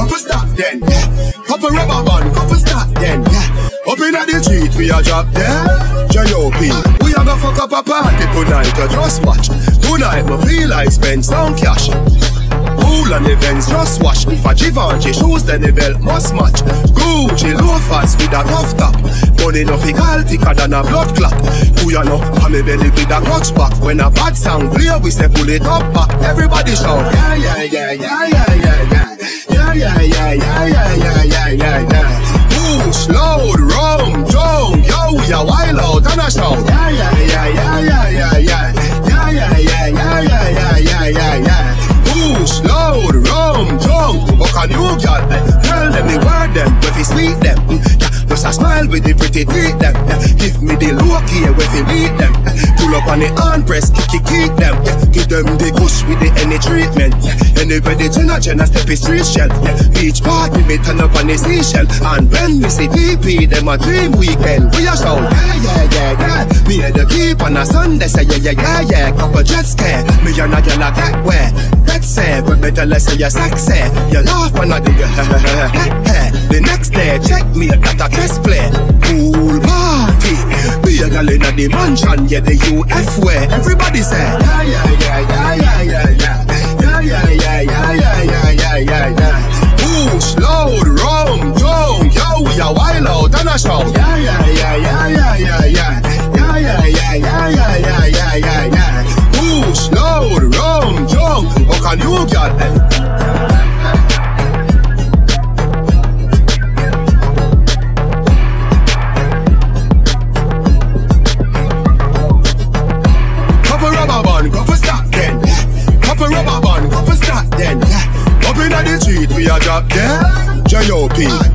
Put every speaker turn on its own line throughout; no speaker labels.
Couple stop then. Couple rubber band, couple stop then. Up in the street, we a drop there. J.O.P. We a go fuck up a party tonight, you just watch. Tonight, me feel like spend some cash. Cool the Benz, just wash If a Givenchy shoes, then the belt must match Gucci loafers with a tough top Money no all thicker than a blood clot Who you know, on me belly with a clutch back When a bad sound clear, we say pull it up back Everybody shout yeah, yeah, yeah, yeah, yeah, yeah Yeah, with the pretty them. Give me the look here if you meet them. Pull up on the hand press, kick it, keep them. Give them the gush with the any treatment. Yeah, Anybody Jenna Jenna step is street shell. Each party me turn up on the seashell. And when we see PP, them a dream weekend. We a shout, yeah, yeah, yeah, yeah. Me and keep on a Sunday, say yeah, yeah, yeah, yeah Couple jet scare, me and a girl a get where That's say, but better let's say you're sexy. You laugh when I do your The next day, check me, got a chest play. Cool party. Be a girl in the mansion, yeah, the UF way. Everybody say, yeah, yeah, yeah, yeah, yeah. Yeah, Couple rubber band, stop then. Rubber band, stop then. The we a drop.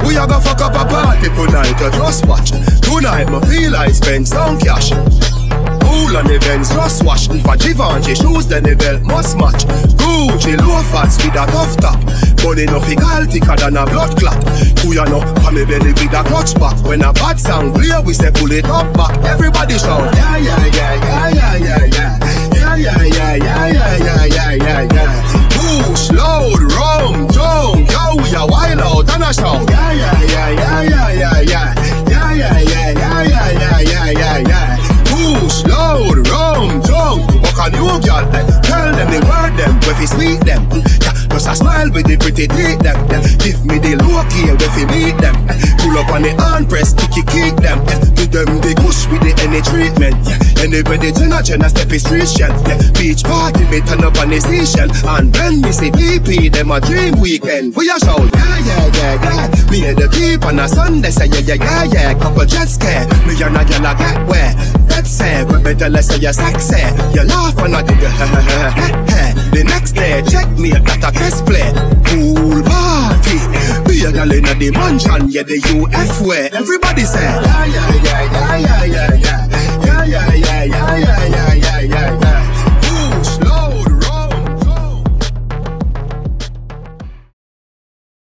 We a go fuck up a party tonight, you. Tonight, me feel like spend some cash. Cool on the Benz, just wash If a Givenchy shoes, then the belt must match Gucci loafers with a tough top Money no all thicker than a blood clot Who you know, on me belly with a clutch back When a bad sound clear, we say pull it up back Everybody shout, yeah, yeah, yeah, yeah Yeah, yeah, yeah, yeah, yeah, yeah, yeah, yeah, them? Tell them the word them, if you sweet them yeah, Just a smile with the pretty teeth them. Give me the look here if you meet them. Pull up on the hand press, kick it, kick them yeah. Give them the gush with the any treatment yeah. Anybody Jenna Jenna step is shell yeah. Beach party me turn up on the seashell And when me see PP, them a dream weekend We a shout, yeah, yeah, yeah, yeah Me and the keep on a Sunday, say yeah, yeah, yeah, yeah Couple jet scare, me and a girl a get where Say, but better let's say you're sexy. You laugh when I do the The next day, check me, I got a chest play. Cool party. Be a girl in the mansion, yeah, the UF way. Everybody say, yeah, yeah, yeah, yeah, yeah, yeah. Yeah, yeah, yeah, yeah, yeah, yeah, yeah.